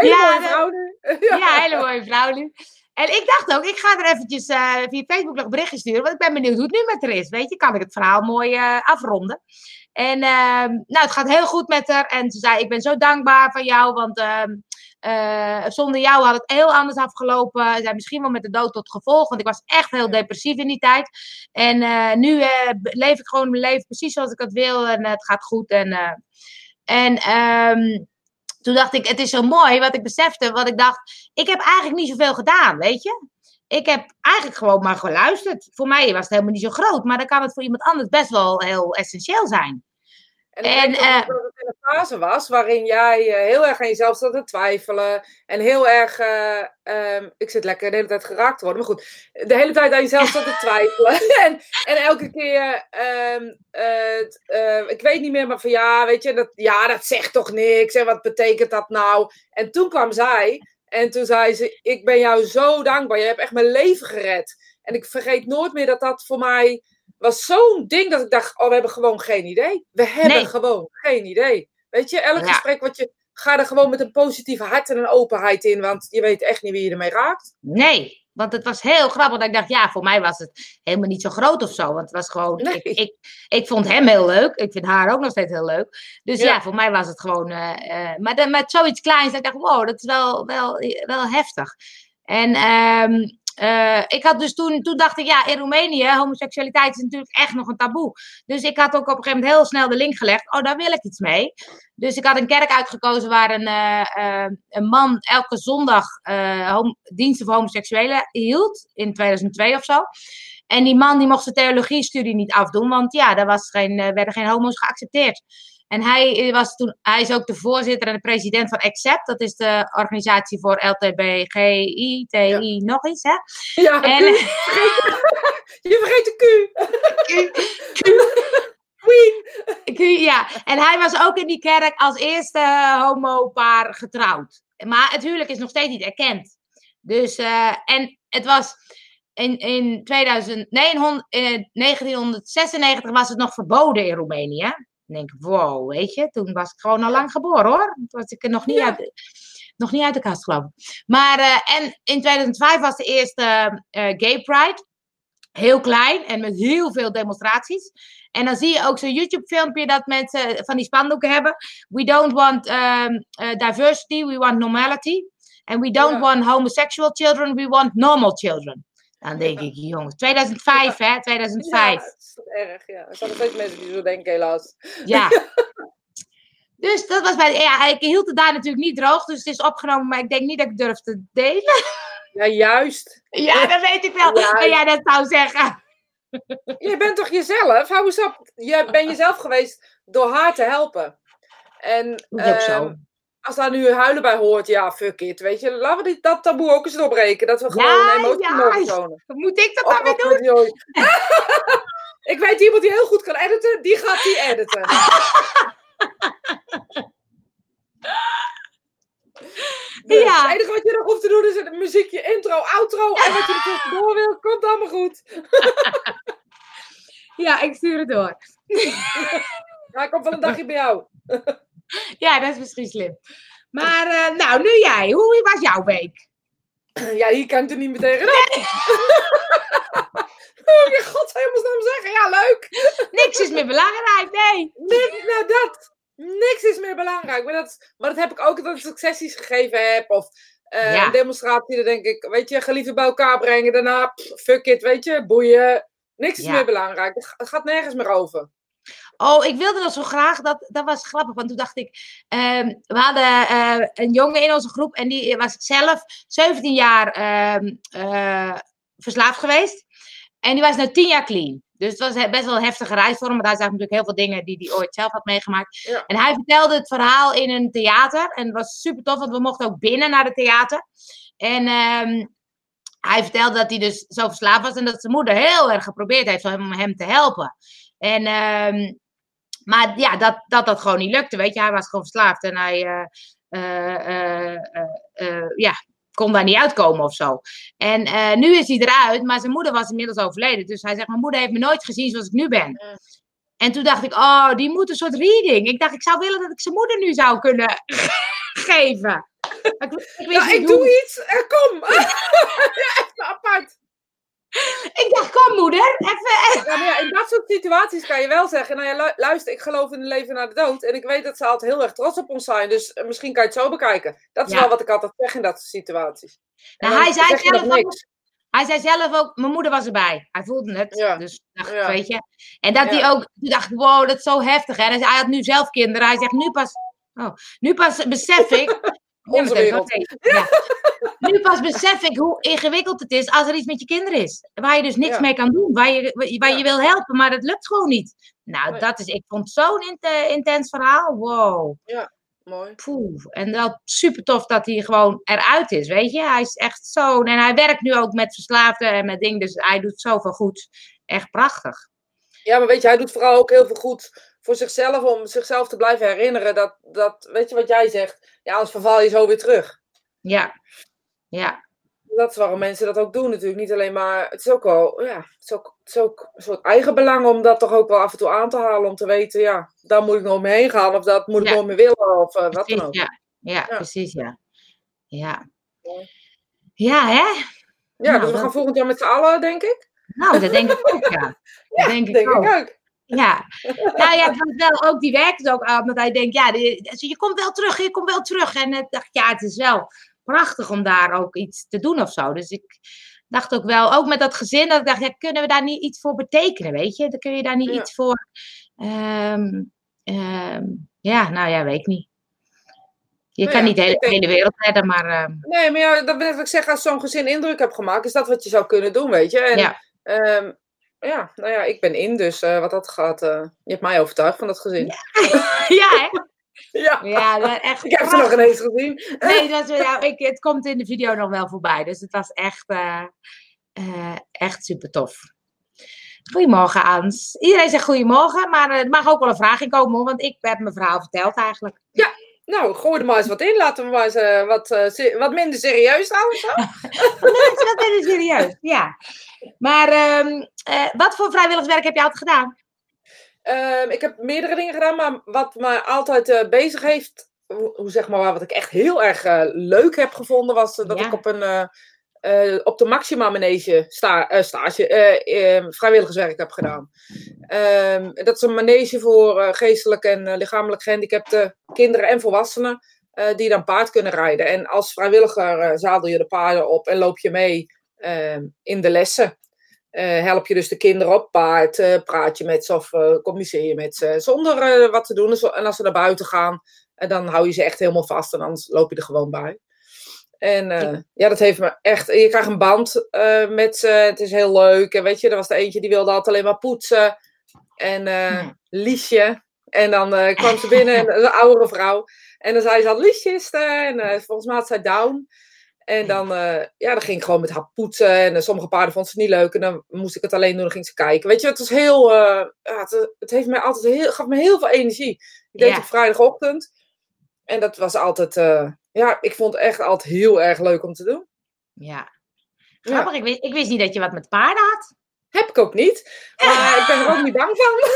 Hele ja, mooie vrouw nu. ja, hele mooie vrouw nu. En ik dacht ook, ik ga er eventjes uh, via Facebook nog berichtjes sturen. Want ik ben benieuwd hoe het nu met haar is. Weet je, kan ik het verhaal mooi uh, afronden. En uh, nou, het gaat heel goed met haar. En ze zei, ik ben zo dankbaar van jou. Want ehm, eh, zonder jou had het heel anders afgelopen. Ze zei, misschien wel met de dood tot gevolg. Want ik was echt heel depressief in die tijd. En nu leef ik gewoon mijn leven precies zoals ik het wil. En het gaat goed. En, en um, toen dacht ik, het is zo mooi wat ik besefte. Wat ik dacht, ik heb eigenlijk niet zoveel gedaan, weet je. Ik heb eigenlijk gewoon maar geluisterd. Voor mij was het helemaal niet zo groot. Maar dan kan het voor iemand anders best wel heel essentieel zijn. En, uh, dat het in een fase was waarin jij uh, heel erg aan jezelf zat te twijfelen. En heel erg, uh, um, ik zit lekker de hele tijd geraakt te worden. Maar goed, de hele tijd aan jezelf zat te twijfelen. en, en elke keer, um, ik weet niet meer, maar van ja, weet je, dat, ja, dat zegt toch niks. En wat betekent dat nou? En toen kwam zij en toen zei ze, ik ben jou zo dankbaar. Je hebt echt mijn leven gered. En ik vergeet nooit meer dat dat voor mij was zo'n ding dat ik dacht, oh, we hebben gewoon geen idee. We hebben gewoon geen idee. Weet je, elk gesprek wat je... Ga er gewoon met een positieve hart en een openheid in, want je weet echt niet wie je ermee raakt. Nee, want het was heel grappig. Dat ik dacht, ja, voor mij was het helemaal niet zo groot of zo. Want het was gewoon, ik, ik, ik, vond hem heel leuk. Ik vind haar ook nog steeds heel leuk. Dus ja, voor mij was het gewoon, uh, uh, maar de, met zoiets kleins, dat ik dacht, wow, dat is wel, wel, wel heftig. En um, uh, ik had dus toen, toen dacht ik, ja, in Roemenië, homoseksualiteit is natuurlijk echt nog een taboe. Dus ik had ook op een gegeven moment heel snel de link gelegd, oh, daar wil ik iets mee. Dus ik had een kerk uitgekozen waar een, uh, uh, een man elke zondag diensten voor homoseksuelen hield, in 2002 of zo. En die man die mocht zijn theologiestudie niet afdoen, want ja, daar was geen, werden geen homo's geaccepteerd. En hij, was toen, hij is ook de voorzitter en de president van ACCEPT. Dat is de organisatie voor LTBGI, TI, nog iets, hè? Ja, en, je vergeet de Q. Q. Queen. Q, ja, en hij was ook in die kerk als eerste homo-paar getrouwd. Maar het huwelijk is nog steeds niet erkend. Dus, uh, en het was in, in, 2000, nee, in 1996 was het nog verboden in Roemenië denk wow, weet je, toen was ik gewoon al lang geboren hoor. Toen was ik er nog niet, uit, nog niet uit de kast geloof ik. Maar, uh, en in 2005 was de eerste uh, Gay Pride. Heel klein en met heel veel demonstraties. En dan zie je ook zo'n YouTube-filmpje dat mensen van die spandoeken hebben. We don't want um, uh, diversity, we want normality. And we don't want homosexual children, we want normal children. Dan denk ik, jongens, 2005 hè, 2005. Ja, dat is erg, ja. Er zijn nog steeds mensen die zo denken, helaas. Ja. dus dat was bij, ja, ik hield het daar natuurlijk niet droog, dus het is opgenomen, maar ik denk niet dat ik durf te delen. Ja, juist. Ja, dat weet ik wel. Ja. Maar jij dat zou zeggen. Je bent toch jezelf? Hou eens op. Je bent jezelf geweest door haar te helpen. En, dat is ook zo. Als daar nu huilen bij hoort, ja, fuck it. Weet je, laten we dat taboe ook eens doorbreken. Dat we gewoon ja, emotie ja. mogen tonen. Moet ik dat dan weer doen? ik weet iemand die heel goed kan editen, die gaat die editen. Dus Ja. Het enige wat je nog hoeft te doen is een muziekje, intro, outro. En wat je er tussendoor wil, komt allemaal goed. Ja, ik stuur het door. Ja, ik kom wel een dagje bij jou. Ja, dat is misschien slim. Maar eh, nou, nu jij. Hoe was jouw week? Ja, hier kan ik er niet meer tegenop. Oh, je god, helemaal zeggen. Ja, leuk. Niks is meer belangrijk, nee. Niks, nou dat. Niks is meer belangrijk. Maar dat, maar dat heb ik ook dat ik sessies gegeven heb. Of Ja. een demonstratie. Dan denk ik, weet je, geliefden bij elkaar brengen. Daarna, pff, fuck it, weet je, boeien. Niks is Ja. meer belangrijk. Het gaat nergens meer over. Oh, ik wilde dat zo graag. Dat, dat was grappig, want toen dacht ik... ehm, we hadden eh, een jongen in onze groep en die was zelf 17 jaar ehm, eh, verslaafd geweest. En die was nu 10 jaar clean. Dus het was best wel een heftige reis voor hem. Want hij zag natuurlijk heel veel dingen die hij ooit zelf had meegemaakt. Ja. En hij vertelde het verhaal in een theater. En het was super tof, want we mochten ook binnen naar het theater. En ehm, hij vertelde dat hij dus zo verslaafd was. En dat zijn moeder heel erg geprobeerd heeft om hem te helpen. En, ehm, maar ja, dat, dat dat gewoon niet lukte. Weet je, hij was gewoon verslaafd. En hij eh, eh, eh, ja, kon daar niet uitkomen of zo. En eh, nu is hij eruit, maar zijn moeder was inmiddels overleden. Dus hij zegt, mijn moeder heeft me nooit gezien zoals ik nu ben. Ja. En toen dacht ik, oh, die moet een soort reading. Ik dacht, ik zou willen dat ik zijn moeder nu zou kunnen geven. Ik, ik, niet ik doe iets. Kom. ja, echt apart. Ik dacht, kom moeder, even. Ja, maar ja, in dat soort situaties kan je wel zeggen, nou ja, lu- luister, ik geloof in een leven na de dood. En ik weet dat ze altijd heel erg trots op ons zijn. Dus eh, misschien kan je het zo bekijken. Dat is Ja. wel wat ik altijd zeg in dat soort situaties. Nou, hij zei zelf ook-. Hij zei zelf ook, mijn moeder was erbij. Hij voelde het. Ja. Dus dacht, Ja. weet je. En dat hij ook, toen dacht ik, wow, dat is zo heftig. Hè? Hij, had nu zelf kinderen. Hij zegt, nu pas, oh, nu pas besef ik. Onze wereld. ja. Nu pas besef ik hoe ingewikkeld het is als er iets met je kinderen is. Waar je dus niks Ja. mee kan doen. Waar je, waar je Ja. wil helpen, maar dat lukt gewoon niet. Nou, Nee. dat is, ik vond het zo'n int- intens verhaal. Wow. Mooi. Poeh. En dat super tof dat hij gewoon eruit is, weet je. Hij is echt zo... En hij werkt nu ook met verslaafden en met dingen. Dus hij doet zoveel goed. Echt prachtig. Ja, maar weet je, hij doet vooral ook heel veel goed voor zichzelf. Om zichzelf te blijven herinneren. Dat, dat weet je wat jij zegt? Ja, anders verval je zo weer terug. Ja. Ja. Dat is waarom mensen dat ook doen natuurlijk. Niet alleen maar... Het is ook wel... Ja, het is ook, het is ook een soort eigen belang om dat toch ook wel af en toe aan te halen. Om te weten, ja, daar moet ik nog mee heen gaan. Of dat moet ik Ja. nog mee willen. Of eh, wat dan ook. ja. Ja, Ja. precies, ja. Ja. Ja, hè? Ja, Nou, dus we dat- gaan volgend jaar met z'n allen, denk ik. Nou, dat denk ik ook, ja. Dat denk ik denk ook. ik ook. Ja, nou ja, wel ook, die werkt ook aan, want hij denkt, ja, die- je komt wel terug, je komt wel terug. En ik dacht, ja, het is wel prachtig om daar ook iets te doen of zo. Dus ik dacht ook wel, ook met dat gezin, dat ik dacht, ja, kunnen we daar niet iets voor betekenen, weet je? Dan kun je daar niet Ja. iets voor, ehm, ehm, ja, nou ja, weet ik niet. Je Nou kan ja, niet de hele, denk- hele wereld redden, maar ehm, Nee, maar ja, dat wil ik zeggen, als zo'n gezin indruk hebt gemaakt, is dat wat je zou kunnen doen, weet je. En, Ja. ja, nou ja, ik ben in, dus eh, wat dat gaat, eh, je hebt mij overtuigd van dat gezin. ja, hè? Ja, Ja, dat echt ik heb ze nog ineens gezien. Nee, dat ja, ik, het komt in de video nog wel voorbij. Dus het was echt, eh, eh, echt super tof. Goedemorgen, Ans. Iedereen zegt goedemorgen, maar er mag ook wel een vraag in komen, hoor, want ik heb mijn verhaal verteld eigenlijk. Nou, gooi er maar eens wat in. Laten we maar eens eh, wat, wat minder serieus houden. Zo. Nee, dat ben ik serieus, ja. Maar ehm, eh, wat voor vrijwilligerswerk heb je altijd gedaan? Ehm, ik heb meerdere dingen gedaan, maar wat me altijd eh, bezig heeft, hoe, zeg maar, wat ik echt heel erg eh, leuk heb gevonden, was eh, dat Ja. ik op, een, op de Maxima Manege sta, stage, eh, eh, vrijwilligerswerk heb gedaan. Ehm, dat is een manege voor geestelijk en lichamelijk gehandicapte kinderen en volwassenen. die dan paard kunnen rijden. En als vrijwilliger zadel je de paarden op en loop je mee ehm, in de lessen. Eh, help je dus de kinderen op paard, eh, praat je met ze of eh, communiceer je met ze zonder wat te doen. En zo- En als ze naar buiten gaan, dan hou je ze echt helemaal vast en anders loop je er gewoon bij. En eh, ja, dat heeft me echt. Je krijgt een band met ze. Het is heel leuk. En weet je, er was er eentje die wilde altijd alleen maar poetsen. En Ja. Liesje. En dan kwam ze binnen, en, een oudere vrouw. En dan zei ze al, Liesje is er. En volgens mij had zij down. En dan, eh, ja, dan ging ik gewoon met haar poetsen. En eh, sommige paarden vond ze niet leuk. En dan moest ik het alleen doen. Dan ging ze kijken. Weet je, het was heel. eh, ja, het, het heeft mij altijd heel, gaf me heel veel energie. Ik deed Ja. het op vrijdagochtend. En dat was altijd. ja, ik vond het echt altijd heel erg leuk om te doen. Ja. Grappig, ik, wist, ik wist niet dat je wat met paarden had. Heb ik ook niet. Maar ik ben er ook niet bang van.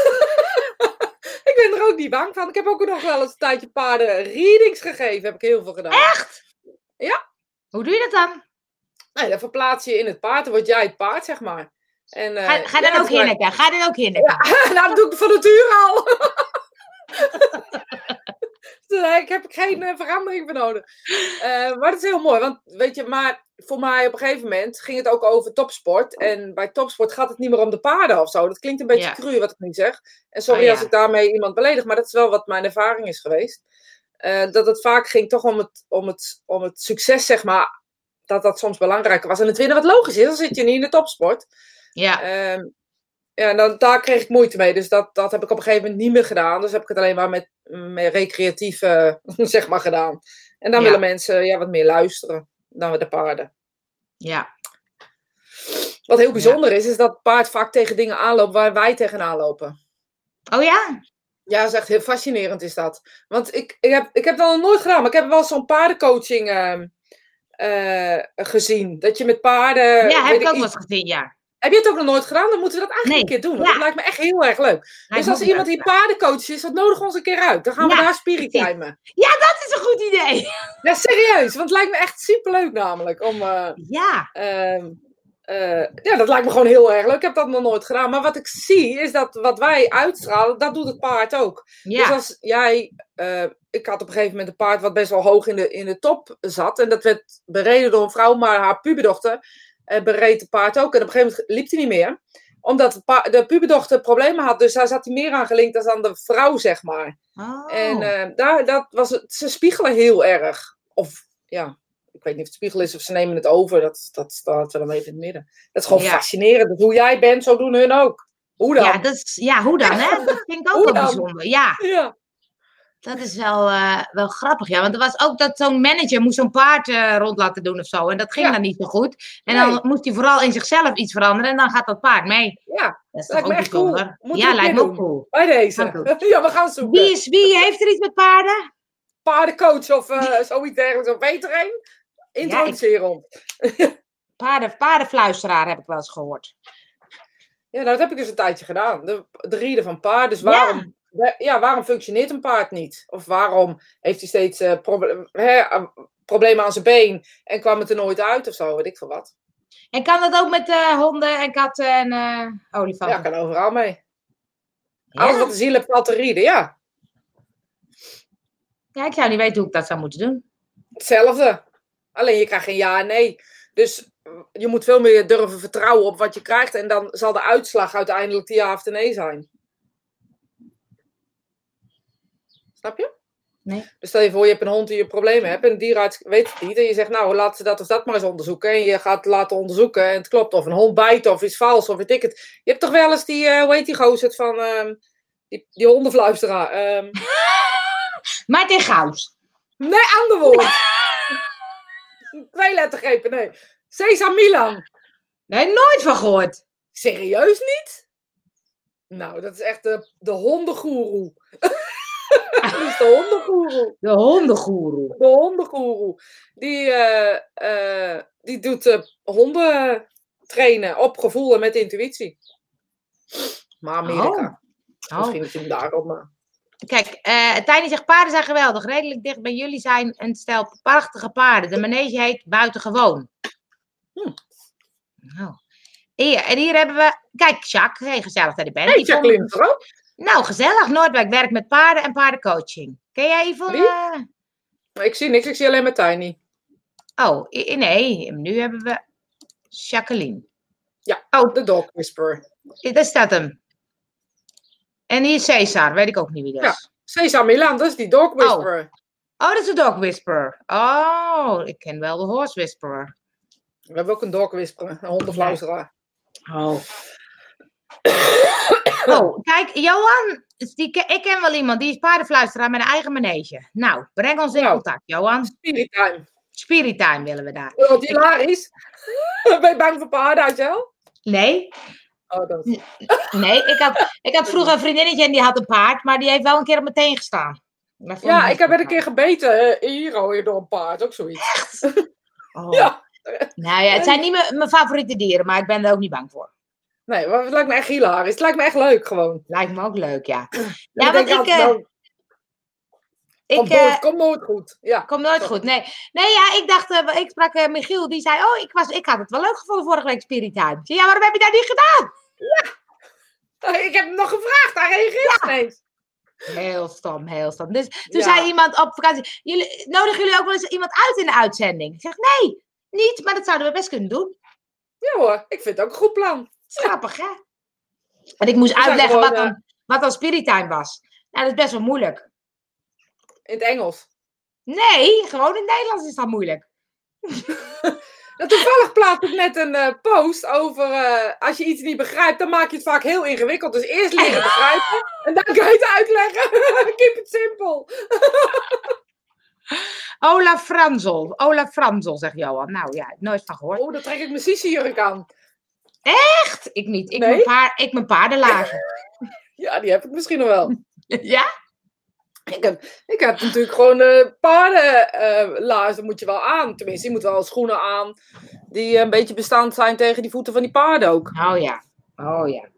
ik ben er ook niet bang van. Ik heb ook nog wel eens een tijdje paarden readings gegeven. Heb ik heel veel gedaan. Echt? Ja. Hoe doe je dat dan? Nee, dan verplaats je in het paard. Dan word jij het paard, zeg maar. En, uh, ga ga ja, dan ook hinniken. Ga dan ook hinniken. Ja, nou, dat doe ik van nature al. Dus heb ik geen eh, verandering voor nodig. Eh, maar dat is heel mooi, want weet je, maar voor mij op een gegeven moment ging het ook over topsport. En bij topsport gaat het niet meer om de paarden of zo. Dat klinkt een beetje Ja. cru wat ik nu zeg. En sorry Oh, ja. als ik daarmee iemand beledig, maar dat is wel wat mijn ervaring is geweest. Eh, dat het vaak ging toch om het, om, het, om het succes, zeg maar. Dat dat soms belangrijker was. En het winnen wat logisch is, dan zit je niet in de topsport. Ja. Ehm, ja, en dan, daar kreeg ik moeite mee. Dus dat, dat heb ik op een gegeven moment niet meer gedaan. Dus heb ik het alleen maar met, met recreatief zeg maar, gedaan. En dan Ja. willen mensen ja, wat meer luisteren dan met de paarden. ja. Wat heel bijzonder is, is dat paard vaak tegen dingen aanloopt waar wij tegenaan lopen. Oh ja? Ja, dat is echt heel fascinerend is dat. Want ik, ik, heb, ik heb dat nog nooit gedaan, maar ik heb wel zo'n paardencoaching ehm, eh, gezien. Dat je met paarden... ja, heb ik ook wel eens gezien, ja. Heb je het ook nog nooit gedaan? Dan moeten we dat eigenlijk Nee. een keer doen. Ja. Dat lijkt me echt heel erg leuk. Hij dus als iemand die paardencoach is, dat nodig ons een keer uit. Dan gaan we Ja, daar spirit timen. Dat is een goed idee. Ja, serieus. Want het lijkt me echt superleuk namelijk. Om, eh, Ja. ehm, eh, ja, dat lijkt me gewoon heel erg leuk. Ik heb dat nog nooit gedaan. Maar wat ik zie, is dat wat wij uitstralen, dat doet het paard ook. Dus als jij... eh, ik had op een gegeven moment een paard wat best wel hoog in de, in de top zat. En dat werd bereden door een vrouw, maar haar puberdochter eh, bereed het paard ook. En op een gegeven moment liep hij niet meer. Omdat de, puberdochter problemen had. Dus daar zat hij meer aan gelinkt dan aan de vrouw, zeg maar. Oh. En daar, dat was het, ze spiegelen heel erg. Of ja, ik weet niet of het spiegel is of ze nemen het over. Dat, dat staat wel even in het midden. Dat is gewoon Ja. fascinerend. Dus hoe jij bent, zo doen hun ook. Hoe dan? ja, dat is, ja, hoe dan, hè? Dat vind ik ook wel bijzonder. Ja, Ja. dat is wel, eh, wel grappig. Ja, want er was ook dat zo'n manager moest zo'n paard eh, rond laten doen of zo. En dat ging Ja. dan niet zo goed. En Nee. dan moest hij vooral in zichzelf iets veranderen. En dan gaat dat paard mee. ja, Dat is Lijkt toch me ook echt cool. bijzonder. Ja, een lijkt me ook cool. bij deze. Ja, we gaan zoeken. Wie, is, wie heeft er iets met paarden? Paardencoach of eh, zoiets dergelijks. Of weet er een? Introduceer ons. Paarden, paardenfluisteraar heb ik wel eens gehoord. Ja, nou, dat heb ik dus een tijdje gedaan. De, de rieden van paarden. Dus waarom, ja. ja, waarom functioneert een paard niet? Of waarom heeft hij steeds proble- hè, eh, problemen aan zijn been en kwam het er nooit uit of zo? Weet ik veel wat. En kan dat ook met eh, honden en katten en eh Ja, olifanten? kan overal mee. Ja? Alles wat de ziel heeft te rieden, ja. Ja, ik zou niet weten hoe ik dat zou moeten doen. Hetzelfde. Alleen je krijgt geen ja en nee. Dus je moet veel meer durven vertrouwen op wat je krijgt. En dan zal de uitslag uiteindelijk de ja of de nee zijn. Snap je? Nee. Dus stel je voor, je hebt een hond die je problemen hebt. En de dierenarts weet het niet. En je zegt, nou, laat ze dat of dat maar eens onderzoeken. En je gaat het laten onderzoeken. En het klopt. Of een hond bijt of is vals of weet ik het. Je hebt toch wel eens die, eh hoe heet die gozer van... ehm, die, die hondenfluisteraar. ehm Martin Gauws. Nee, ander woord. Twee lettergrepen, nee. Cesar Milan. Nee, nooit van gehoord. Serieus niet? Nou, dat is echt de, de hondengoeroe. dat is de hondengoeroe. De hondengoeroe. De hondengoeroe. Die, eh, eh, die doet eh, honden trainen op gevoel en met intuïtie. Maar Amerika. Oh. Misschien is hij daarom. Maar... Kijk, eh Tiny zegt paarden zijn geweldig. Redelijk dicht bij jullie zijn een stel prachtige paarden. De manege heet Buitengewoon. Hm. Nou. Hier, en hier hebben we... Kijk, Jacques. Hey, gezellig dat je bent. Hey, Jacqueline, ook? Nou, gezellig. Noordwijk werkt met paarden en paardencoaching. Ken jij Yvonne? Ik zie niks, ik zie alleen maar Tiny. Oh, nee. Nu hebben we Jacqueline. Ja, Oh, de dog whisperer. daar staat hem. En hier Cesar. Weet ik ook niet wie dat Ja. is. Cesar Milan, dat is die dog whisperer. Oh, dat is de dog whisperer. Oh, ik ken wel de horse whisperer. We hebben ook een dog whisperer, een hondenfluisteraar. Oh. Oh, kijk, Johan, die, ik ken wel iemand die is paardenfluisteraar met een eigen manege. Nou, breng ons in Nou. contact, Johan. Spirit time. Spirit time willen we daar. Wat hilarisch. ben je bang voor paarden, uit jou? Nee, Oh, dat nee ik, had, ik had vroeger een vriendinnetje en die had een paard, maar die heeft wel een keer op mijn teen gestaan. Ja, ik heb het een keer gebeten eh, hier alweer door een paard, ook zoiets. gaaf. Oh. Ja. Nou ja, het zijn niet mijn, mijn favoriete dieren, maar ik ben er ook niet bang voor. Nee, maar het lijkt me echt hilarisch. Het lijkt me echt leuk gewoon. Lijkt me ook leuk, ja. Ja, want ik, eh, nou, ik, komt, nooit, eh, komt nooit goed. Ja. Komt nooit goed. Nee, nee ja, ik dacht, ik sprak eh, Michiel, die zei, oh, ik, was, ik had het wel leuk gevonden vorige week Spirit Time. Ja, waarom heb je dat niet gedaan? Ik heb hem nog gevraagd, hij reageert ja. Heel stom, heel stom. Dus toen Ja. zei iemand op vakantie, jullie, nodigen jullie ook wel eens iemand uit in de uitzending? Ik zeg, nee, niet, maar dat zouden we best kunnen doen. Ja hoor, ik vind het ook een goed plan. Grappig, hè? En ik moest uitleggen wat dan, wat dan Spirit Time was. Nou, dat is best wel moeilijk. In het Engels. Nee, gewoon in het Nederlands is dat moeilijk. En toevallig plaatste ik net een eh, post over eh, als je iets niet begrijpt, dan maak je het vaak heel ingewikkeld. Dus eerst leren begrijpen en dan kan je het uitleggen. Keep it simple. Olaf Franzel. Olaf Franzel, zegt Johan. Nou ja, nooit van gehoord. Oh, dan trek ik mijn sissi-jurk aan. Echt? Ik niet. Ik, Nee? mijn, paar, ik mijn paardenlaarzen. Ja, die heb ik misschien nog wel. ja? Ik heb, ik heb natuurlijk gewoon eh paardenlaarzen moet je wel aan. Tenminste, je moet wel schoenen aan die een beetje bestand zijn tegen die voeten van die paarden ook. Oh ja. Oh ja.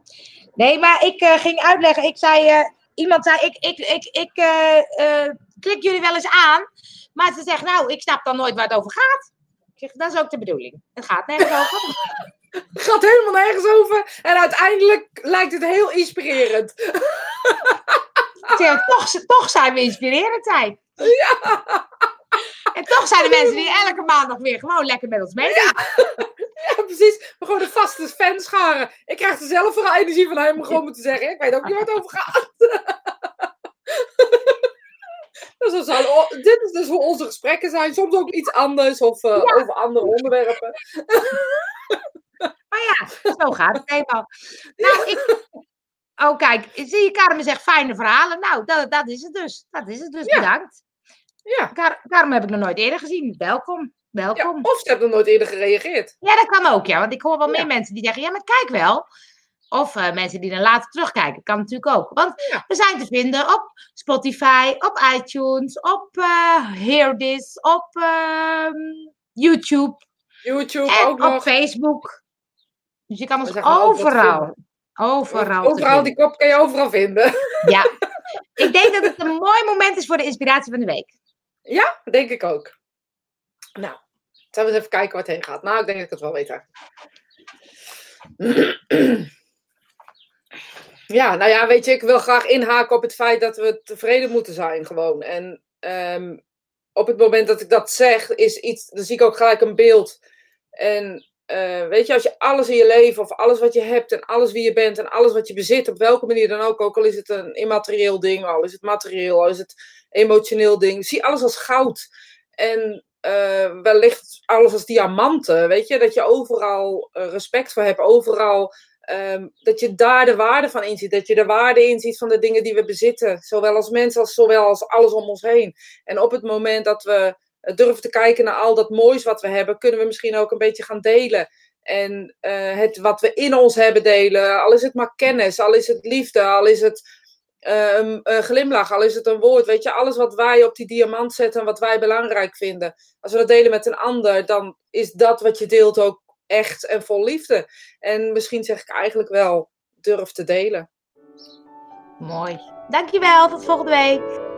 Nee, maar ik eh, ging uitleggen. Ik zei, eh, iemand zei, ik, ik, ik, ik eh, eh, klik jullie wel eens aan. Maar ze zegt, nou, ik snap dan nooit waar het over gaat. Ik zeg, dat is ook de bedoeling. Het gaat nergens over. Het gaat helemaal nergens over. En uiteindelijk lijkt het heel inspirerend. Toch, toch zijn we inspirerend zijn. Ja, En toch zijn er mensen die elke maandag weer gewoon lekker met ons meedoen. ja precies. Maar gewoon de vaste fanscharen. Ik krijg er zelf vooral energie van hem om gewoon te zeggen. Ik weet ook niet waar het over gaat. Dus dat zou- dit is dus hoe onze gesprekken zijn. Soms ook iets anders of eh, over andere onderwerpen. Maar ja, zo gaat het eenmaal. Nou, ik... Oh, kijk. Zie je, Carmen zegt fijne verhalen. Nou, dat, dat is het dus. Dat is het dus. Ja. Bedankt. Ja. Kar Carmen heb ik nog nooit eerder gezien. Welkom. ja. Welkom. Of ze hebben nog nooit eerder gereageerd. Ja, dat kan ook, ja. Want ik hoor wel Ja. meer mensen die zeggen, ja, maar kijk wel. Of eh, mensen die dan later terugkijken. Kan natuurlijk ook. Want Ja. we zijn te vinden op Spotify, op iTunes, op Hear This, op ehm, YouTube YouTube en ook op nog. Facebook. Dus je kan ons ook overal. Overal, Overal, die kop kan je overal vinden. Ja. Ik denk dat het een mooi moment is voor de inspiratie van de week. Ja, denk ik ook. Nou, zullen we eens even kijken waar het heen gaat. Nou, ik denk dat ik het wel weet. Ja, nou ja, weet je, ik wil graag inhaken op het feit dat we tevreden moeten zijn gewoon. En ehm, op het moment dat ik dat zeg, is iets, dan zie ik ook gelijk een beeld. En eh, weet je, als je alles in je leven, of alles wat je hebt, en alles wie je bent, en alles wat je bezit, op welke manier dan ook, ook al is het een immaterieel ding, al is het materieel, al is het emotioneel ding, zie alles als goud. En eh, wellicht alles als diamanten, weet je, dat je overal eh, respect voor hebt, overal Ehm, dat je daar de waarde van inziet. Dat je de waarde inziet van de dingen die we bezitten. Zowel als mensen als zowel als alles om ons heen. En op het moment dat we durven te kijken naar al dat moois wat we hebben, kunnen we misschien ook een beetje gaan delen. En eh, het wat we in ons hebben delen. Al is het maar kennis, al is het liefde, al is het ehm, een glimlach, al is het een woord. Weet je, alles wat wij op die diamant zetten en wat wij belangrijk vinden. Als we dat delen met een ander, dan is dat wat je deelt ook echt en vol liefde. En misschien zeg ik eigenlijk wel, durf te delen. Mooi. Dankjewel, tot volgende week.